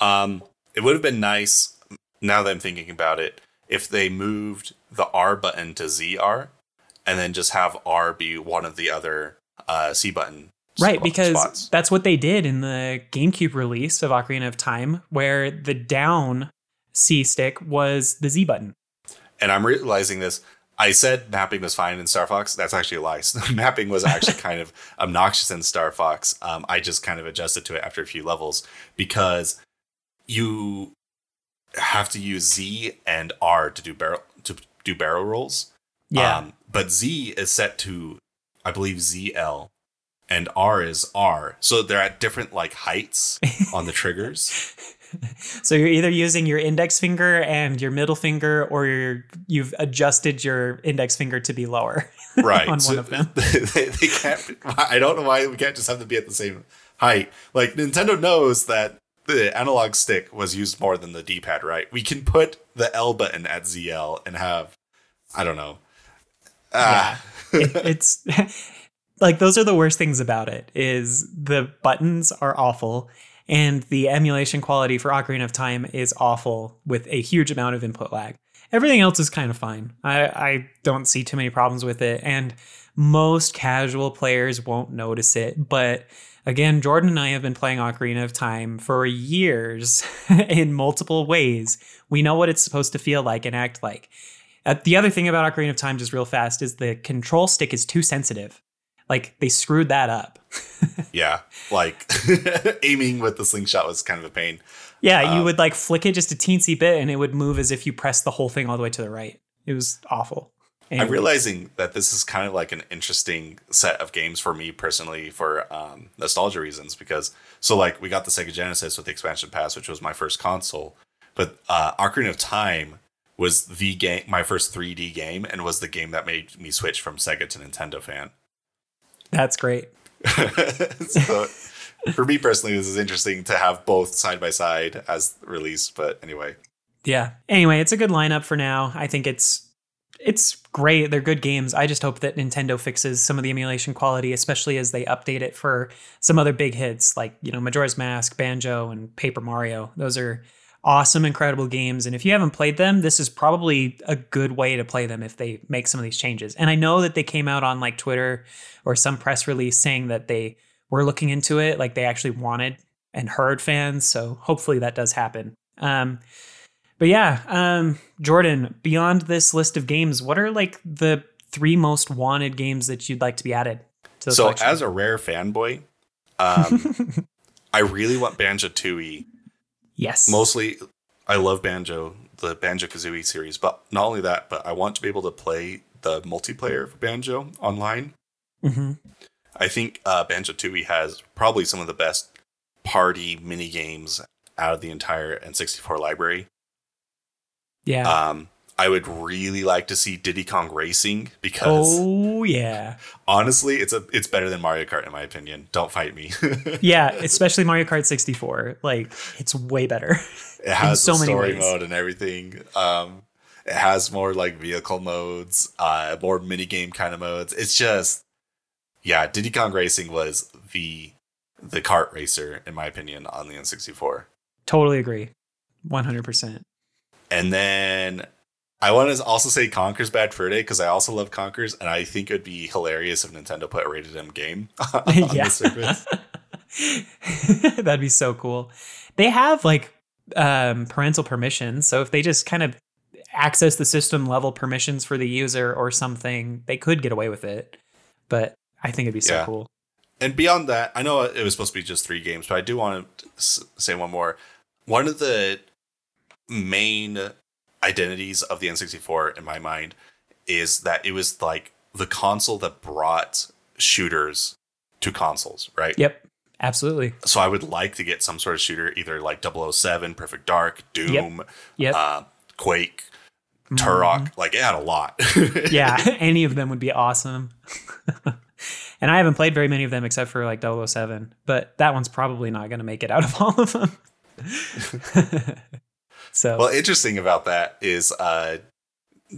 Um, it would have been nice, now that I'm thinking about it, if they moved the R button to ZR and then just have R be one of the other uh, C button Right, because spots. that's what they did in the GameCube release of Ocarina of Time, where the down C stick was the Z button. And I'm realizing this. I said mapping was fine in Star Fox. That's actually a lie. mapping was actually kind of obnoxious in Star Fox. Um, I just kind of adjusted to it after a few levels because you have to use Z and R to do barrel to do barrel rolls. Yeah. Um, but Z is set to, I believe, ZL, and R is R. So they're at different like heights on the triggers. so you're either using your index finger and your middle finger, or you're, you've adjusted your index finger to be lower. right on So one of them. they, they can't i don't know why we can't just have them be at the same height like nintendo knows that the analog stick was used more than the d-pad right we can put the l button at zl and have i don't know ah It- it's like those are the worst things about it is the buttons are awful and the emulation quality for Ocarina of Time is awful with a huge amount of input lag. Everything else is kind of fine. I, I don't see too many problems with it, and most casual players won't notice it. But again, Jordan and I have been playing Ocarina of Time for years in multiple ways. We know what it's supposed to feel like and act like. Uh, the other thing about Ocarina of Time, just real fast, is the control stick is too sensitive. Like they screwed that up. yeah like aiming with the slingshot was kind of a pain Yeah, you would like flick it just a teensy bit and it would move as if you pressed the whole thing all the way to the right. It was awful. I'm realizing that this is kind of like an interesting set of games for me personally for um, nostalgia reasons because so like we got the Sega Genesis with the expansion pass, which was my first console, but uh, Ocarina of Time was the game, my first 3D game, and was the game that made me switch from Sega to Nintendo fan. That's great. so for me personally, this is interesting to have both side by side as released. But anyway, Yeah. Anyway, it's a good lineup for now. I think it's it's great. They're good games. I just hope that Nintendo fixes some of the emulation quality, especially as they update it for some other big hits like, you know, Majora's Mask, Banjo, and Paper Mario. Those are awesome, incredible games. And if you haven't played them, this is probably a good way to play them if they make some of these changes. And I know that they came out on like Twitter or some press release saying that they were looking into it, like they actually wanted and heard fans. So hopefully that does happen. Um, but yeah, um, Jordan, beyond this list of games, what are like the three most wanted games that you'd like to be added to the so collection? as a rare fanboy, um, I really want Banjo Tooie yes. mostly I love Banjo, the Banjo Kazooie series, but not only that, but I want to be able to play the multiplayer for Banjo online. hmm I think uh, Banjo Tooie has probably some of the best party mini games out of the entire N64 library. Yeah. Um, I would really like to see Diddy Kong Racing because oh yeah. honestly, it's a it's better than Mario Kart in my opinion. Don't fight me. Yeah, especially Mario Kart 64. Like it's way better. It has so the many story ways. mode and everything. Um, It has more like vehicle modes, uh, more mini game kind of modes. It's just, yeah, Diddy Kong Racing was the the kart racer in my opinion on the N64. Totally agree, one hundred percent. And then I want to also say Conker's Bad Fur Day because I also love Conkers, and I think it would be hilarious if Nintendo put a rated M game on yeah. the Surface. That'd be so cool. They have like um, parental permissions, so if they just kind of access the system level permissions for the user or something, they could get away with it. But I think it'd be so Yeah. cool. And beyond that, I know it was supposed to be just three games, but I do want to say one more. One of the main identities of the N64 in my mind is that it was like the console that brought shooters to consoles, right? Yep, absolutely. So I would like to get some sort of shooter, either like 007, Perfect Dark, Doom, Yep. uh, Quake, Turok. Like it had a lot. yeah, any of them would be awesome. and I haven't played very many of them except for like 007, but that one's probably not going to make it out of all of them. So, Well, interesting about that is uh,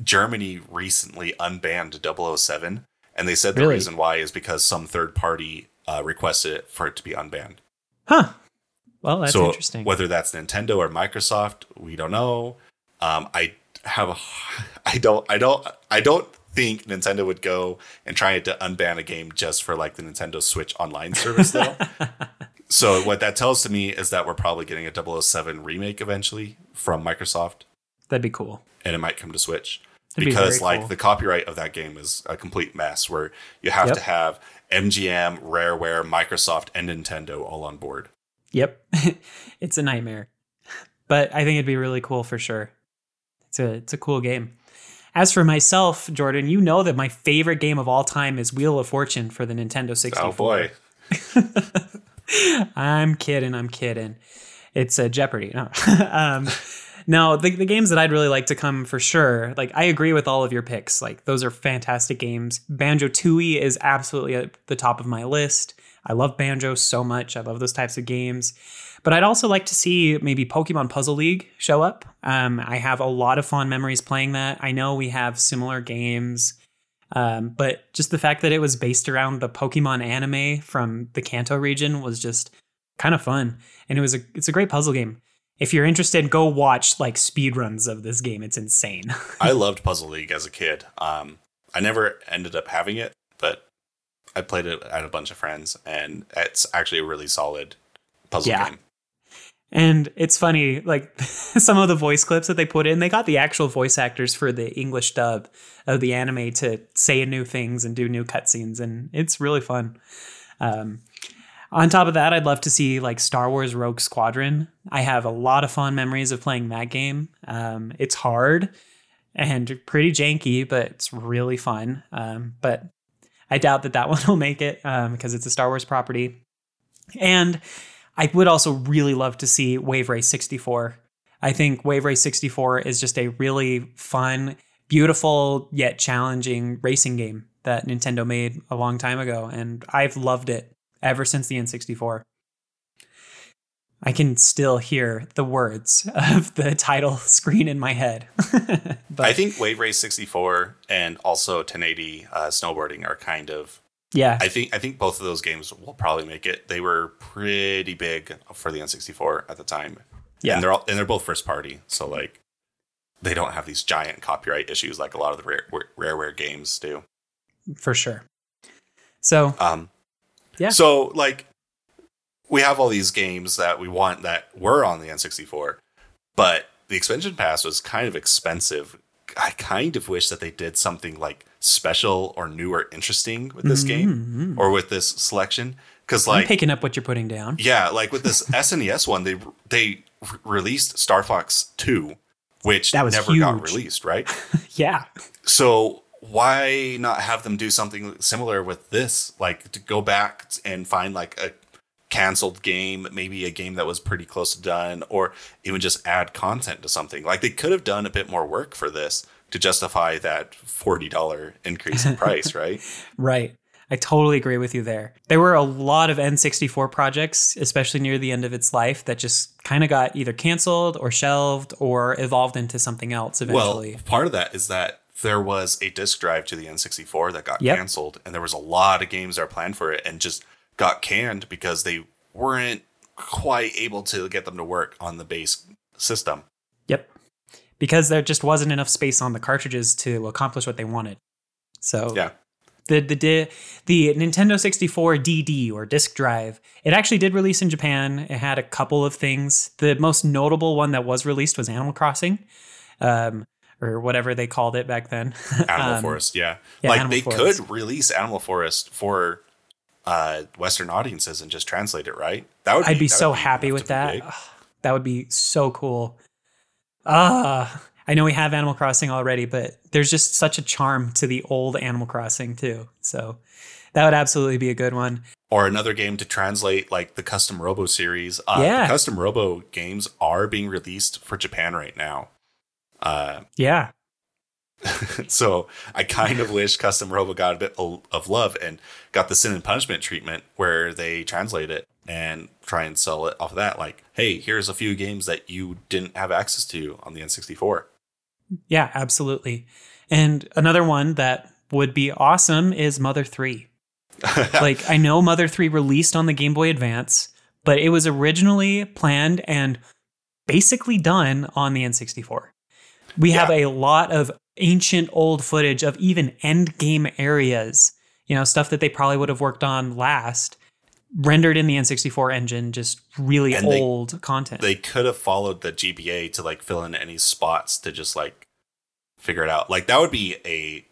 Germany recently unbanned 007, and they said the Really? reason why is because some third party uh, requested it for it to be unbanned. huh. Well, that's so interesting. whether that's Nintendo or Microsoft, we don't know. Um, I have a, I don't, I don't, I don't think Nintendo would go and try to unban a game just for like the Nintendo Switch Online service, though. so what that tells to me is that we're probably getting a 007 remake eventually from Microsoft That'd be cool. and it might come to Switch That'd because very like cool. the copyright of that game is a complete mess where you have Yep. to have MGM, Rareware, Microsoft, and Nintendo all on board. Yep. it's a nightmare. But I think it'd be really cool for sure. It's a it's a cool game. As for myself, Jordan, you know that my favorite game of all time is Wheel of Fortune for the Nintendo 64. Oh boy, I'm kidding. I'm kidding. It's a Jeopardy. No, um. The, the games that I'd really like to come for sure. Like I agree with all of your picks. Like those are fantastic games. Banjo Tooie is absolutely at the top of my list. I love Banjo so much. I love those types of games. But I'd also like to see maybe Pokemon Puzzle League show up. Um, I have a lot of fond memories playing that. I know we have similar games. Um, but just the fact that it was based around the Pokemon anime from the Kanto region was just kind of fun, and it was a it's a great puzzle game. If you're interested, go watch like speed runs of this game. It's insane. I loved Puzzle League as a kid. Um, I never ended up having it, but I played it at a bunch of friends, and it's actually a really solid puzzle Yeah. game. And it's funny, like some of the voice clips that they put in, they got the actual voice actors for the English dub of the anime to say new things and do new cutscenes, and it's really fun. Um, on top of that, I'd love to see like Star Wars Rogue Squadron. I have a lot of fond memories of playing that game. Um, it's hard and pretty janky, but it's really fun. Um, but I doubt that that one will make it um, because it's a Star Wars property. And I would also really love to see Wave Race 64. I think Wave Race 64 is just a really fun, beautiful, yet challenging racing game that Nintendo made a long time ago. And I've loved it ever since the N64. I can still hear the words of the title screen in my head. I think Wave Race 64 and also 1080 uh, snowboarding are kind of. Yeah, I think I think both of those games will probably make it. They were pretty big for the N64 at the time. Yeah. and they're all and they're both first party, so like they don't have these giant copyright issues like a lot of the rare, rareware games do. for sure. So, Um, Yeah. So like we have all these games that we want that were on the N64, but the expansion pass was kind of expensive. I kind of wish that they did something like special or new or interesting with this game Mhm. or with this selection because I'm like picking up what you're putting down. yeah, like with this SNES one, they they re- released Star Fox 2, which That was never got released, right? Yeah. So why not have them do something similar with this? Like to go back and find like a canceled game, maybe a game that was pretty close to done, or even just add content to something. Like they could have done a bit more work for this to justify that forty dollar increase in price, right? Right. I totally agree with you there. There were a lot of N64 projects, especially near the end of its life, that just kind of got either canceled or shelved or evolved into something else eventually. Well, part of that is that there was a disk drive to the N64 that got Yep. canceled, and there was a lot of games that were planned for it and just got canned because they weren't quite able to get them to work on the base system. Yep. Because there just wasn't enough space on the cartridges to accomplish what they wanted. So Yeah. the the the Nintendo 64 DD or disk drive, it actually did release in Japan. It had a couple of things. The most notable one that was released was Animal Crossing. Um or whatever they called it back then. Animal Um, Forest, yeah. yeah, like Animal they Forest. could release Animal Forest for uh Western audiences and just translate it, right? That would I'd be so would be happy with that. Ugh, that would be so cool. Ah, I know we have Animal Crossing already, but there's just such a charm to the old Animal Crossing too. So that would absolutely be a good one. Or another game to translate like the Custom Robo series. Uh, Yeah. The Custom Robo games are being released for Japan right now. Uh, Yeah. so I kind of wish Custom Robo got a bit of love and got the sin and punishment treatment where they translate it and try and sell it off of that. Like, hey, here's a few games that you didn't have access to on the N64. Yeah, absolutely. And another one that would be awesome is Mother 3. like I know Mother 3 released on the Game Boy Advance, but it was originally planned and basically done on the N64. We have a lot of ancient old footage of even end game areas, you know, stuff that they probably would have worked on last, rendered in the N64 engine, just really And they- old content. they could have followed the GBA to like fill in any spots to just like figure it out. Like that would be a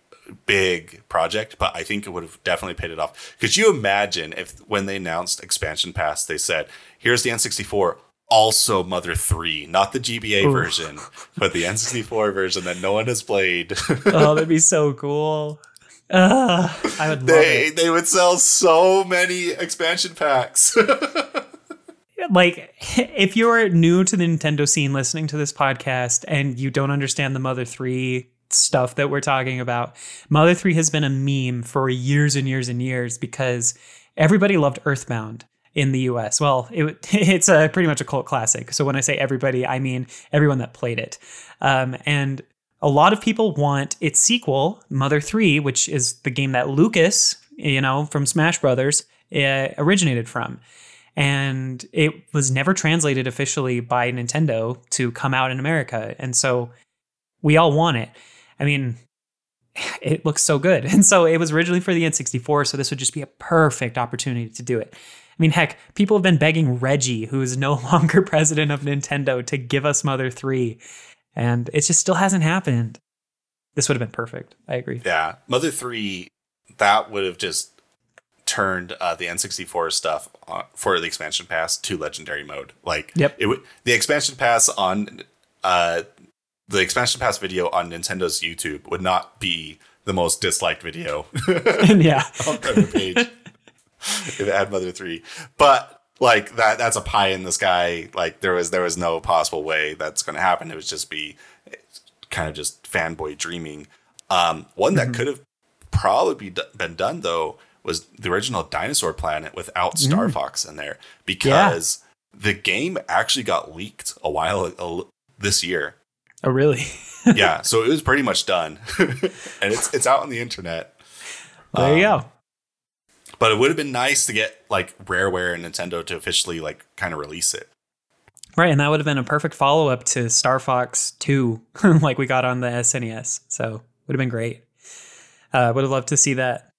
big project, but I think it would have definitely paid it off. Could you imagine if when they announced expansion pass, they said, "Here's the N64." Also, Mother 3, not the GBA Oof. version, but the N64 version that no one has played. oh, that'd be so cool. Ugh, I would love they they would sell so many expansion packs. like if you're new to the Nintendo scene listening to this podcast and you don't understand the Mother 3 stuff that we're talking about, Mother 3 has been a meme for years and years and years because everybody loved Earthbound in the US. Well, it, it's a pretty much a cult classic. So when I say everybody, I mean everyone that played it. Um, and a lot of people want its sequel, Mother 3, which is the game that Lucas, you know, from Smash Brothers, uh, originated from and it was never translated officially by Nintendo to come out in America. And so we all want it. I mean, it looks so good. And so it was originally for the N64, so this would just be a perfect opportunity to do it. I mean, heck, people have been begging Reggie, who is no longer president of Nintendo, to give us Mother 3, and it just still hasn't happened. This would have been perfect. I agree. Yeah, Mother Three, that would have just turned uh, the N64 stuff uh, for the expansion pass to legendary mode. Like, Yep. it would the expansion pass on uh, the expansion pass video on Nintendo's YouTube would not be the most disliked video yeah. on the page if it had Mother Three, but. Like that, that's a pie in the sky. Like there was, there was no possible way that's going to happen. It would just be kind of just fanboy dreaming. Um, one that could have probably be, been done though was the original Dinosaur Planet without Star Fox in there because the game actually got leaked a while a, this year. Oh, really? yeah, so it was pretty much done, and it's it's out on the internet. there you Um, go. But it would have been nice to get like Rareware and Nintendo to officially like kind of release it. Right, and that would have been a perfect follow up to Star Fox 2, like we got on the SNES. So would have been great. Uh, would have loved to see that.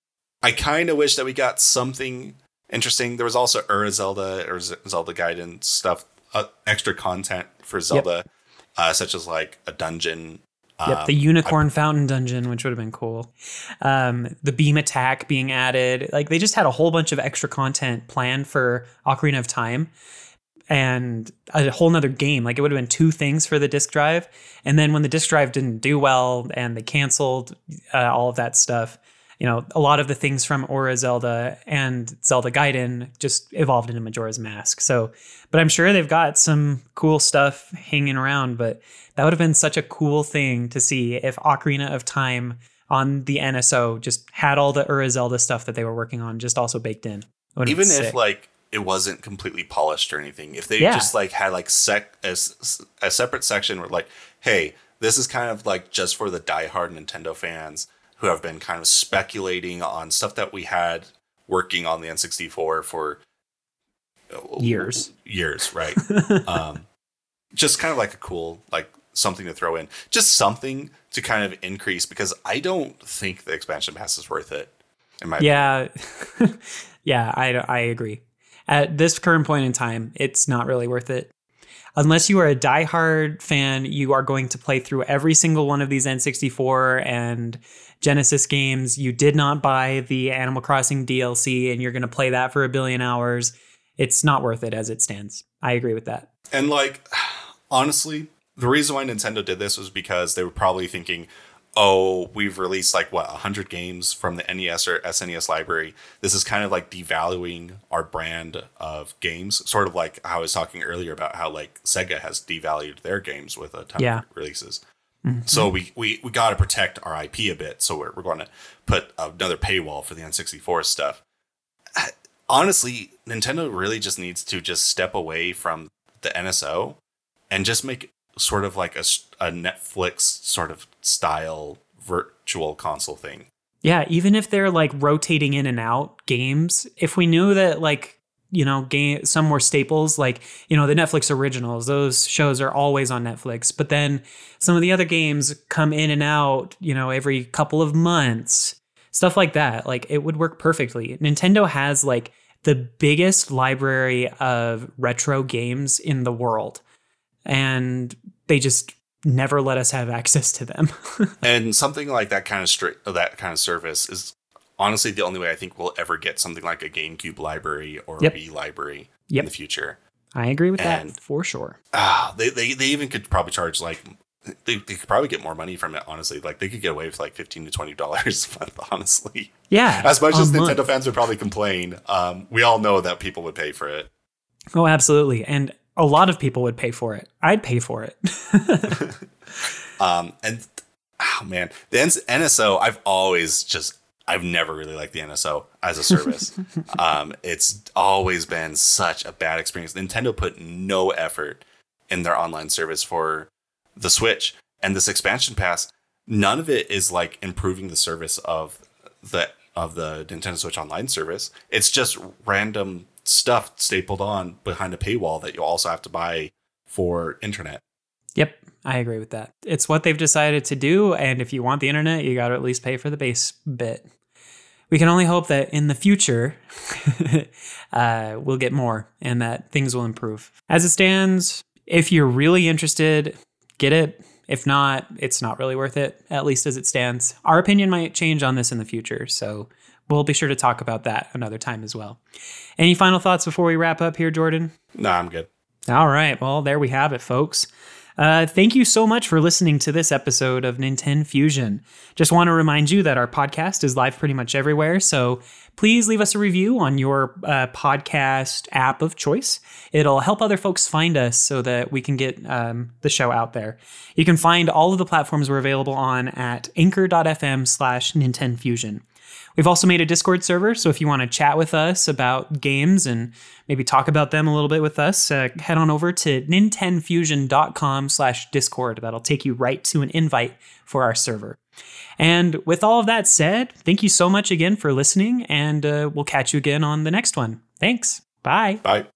I kind of wish that we got something interesting. There was also Ura Zelda or Zelda Gaiden stuff, uh, extra content for Zelda, uh, such as like a dungeon. Yep, the um, Unicorn Fountain Dungeon, which would have been cool. Um, the Beam Attack being added. Like they just had a whole bunch of extra content planned for Ocarina of Time and a whole nother game. Like it would have been two things for the disk drive. And then when the disk drive didn't do well and they canceled uh, all of that stuff, you know, a lot of the things from Ura Zelda and Zelda Gaiden just evolved into Majora's Mask. So, but I'm sure they've got some cool stuff hanging around. But that would have been such a cool thing to see if Ocarina of Time on the NSO just had all the Ura Zelda stuff that they were working on just also baked in. Even if like it wasn't completely polished or anything, if they Yeah. just like had like sec as a separate section where like, hey, this is kind of like just for the diehard Nintendo fans who have been kind of speculating on stuff that we had working on the N64 for uh, Years. years, right? um, just kind of like a cool like something to throw in, just something to kind of increase because I don't think the expansion pass is worth it. In my yeah, yeah, I I agree. At this current point in time, it's not really worth it. Unless you are a diehard fan, you are going to play through every single one of these N64 and Genesis games. You did not buy the Animal Crossing DLC and you're going to play that for a billion hours. It's not worth it as it stands. I agree with that. And like, honestly, the reason why Nintendo did this was because they were probably thinking, oh, we've released like what, 100 games from the NES or SNES library. This is kind of like devaluing our brand of games, sort of like how I was talking earlier about how like Sega has devalued their games with a ton Yeah. of releases. Mm-hmm. So we, we, we got to protect our IP a bit. So we're, we're going to put another paywall for the N64 stuff. Honestly, Nintendo really just needs to just step away from the NSO and just make sort of like a, a Netflix sort of style virtual console thing. Yeah, even if they're like rotating in and out games, if we knew that like you know game some more staples like you know the Netflix originals, those shows are always on Netflix, but then some of the other games come in and out, you know, every couple of months. Stuff like that, like it would work perfectly. Nintendo has like the biggest library of retro games in the world, and they just never let us have access to them. And something like that kind of stri- that kind of service is honestly the only way I think we'll ever get something like a GameCube library or Yep. a Wii library Yep. in the future. I agree with And- that for sure. Ah, they, they they even could probably charge like they, they could probably get more money from it. Honestly, like they could get away with like fifteen to twenty dollars a month. Honestly, Yeah. as much as month. Nintendo fans would probably complain, um, we all know that people would pay for it. Oh, absolutely. And a lot of people would pay for it. I'd pay for it. Um, and oh man, the NSO, I've always just, I've never really liked the NSO as a service. um, it's always been such a bad experience. Nintendo put no effort in their online service for the Switch and this expansion pass. None of it is like improving the service of the of the Nintendo Switch Online service. It's just random stuff stapled on behind a paywall that you also have to buy for internet. yep. I agree with that. It's what they've decided to do. And if you want the internet, you got to at least pay for the base bit. We can only hope that in the future, uh, we'll get more and that things will improve. As it stands, if you're really interested, get it. If not, it's not really worth it, at least as it stands. Our opinion might change on this in the future, so we'll be sure to talk about that another time as well. Any final thoughts before we wrap up here, Jordan? Nah, I'm good. All right. Well, there we have it, folks. Uh, thank you so much for listening to this episode of Nintendo Fusion. Just want to remind you that our podcast is live pretty much everywhere. So please leave us a review on your uh, podcast app of choice. It'll help other folks find us so that we can get um, the show out there. You can find all of the platforms we're available on at anchor.fm slash Nintendo Fusion. We've also made a Discord server, so if you want to chat with us about games and maybe talk about them a little bit with us, uh, head on over to nintenfusion.com slash discord. That'll take you right to an invite for our server. And with all of that said, thank you so much again for listening, and uh, we'll catch you again on the next one. Thanks. Bye. Bye.